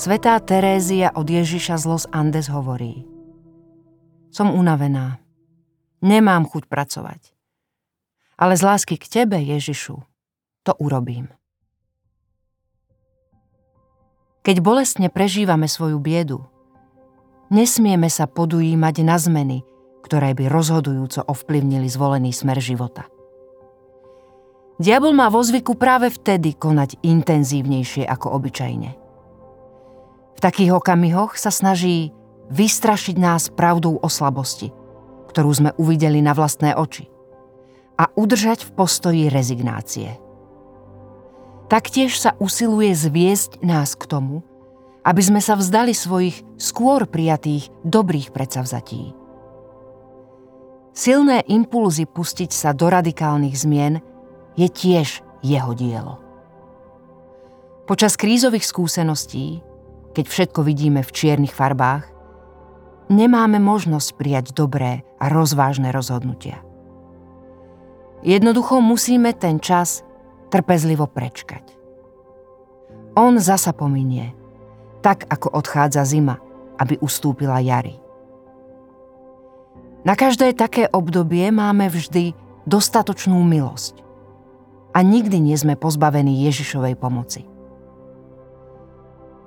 Svetá Terézia od Ježiša z Los Andes hovorí Som unavená. Nemám chuť pracovať. Ale z lásky k Tebe, Ježišu, to urobím. Keď bolestne prežívame svoju biedu, nesmieme sa podujímať na zmeny, ktoré by rozhodujúco ovplyvnili zvolený smer života. Diabol má vo zvyku práve vtedy konať intenzívnejšie ako obyčajne. V takých okamihoch sa snaží vystrašiť nás pravdou o slabosti, ktorú sme uvideli na vlastné oči a udržať v postoji rezignácie. Taktiež sa usiluje zviesť nás k tomu, aby sme sa vzdali svojich skôr prijatých dobrých predsavzatí. Silné impulzy pustiť sa do radikálnych zmien je tiež jeho dielo. Počas krízových skúseností keď všetko vidíme v čiernych farbách, nemáme možnosť prijať dobré a rozvážne rozhodnutia. Jednoducho musíme ten čas trpezlivo prečkať. On zasa pominie, tak ako odchádza zima, aby ustúpila jary. Na každé také obdobie máme vždy dostatočnú milosť a nikdy nie sme pozbavení Ježišovej pomoci.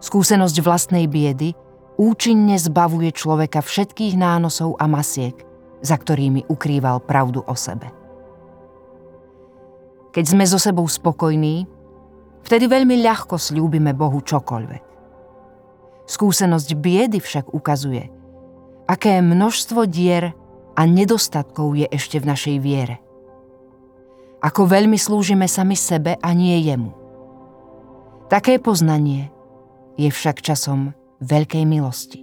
Skúsenosť vlastnej biedy účinne zbavuje človeka všetkých nánosov a masiek, za ktorými ukrýval pravdu o sebe. Keď sme so sebou spokojní, vtedy veľmi ľahko slúbime Bohu čokoľvek. Skúsenosť biedy však ukazuje, aké množstvo dier a nedostatkov je ešte v našej viere. Ako veľmi slúžime sami sebe a nie jemu. Také poznanie je však časom veľkej milosti.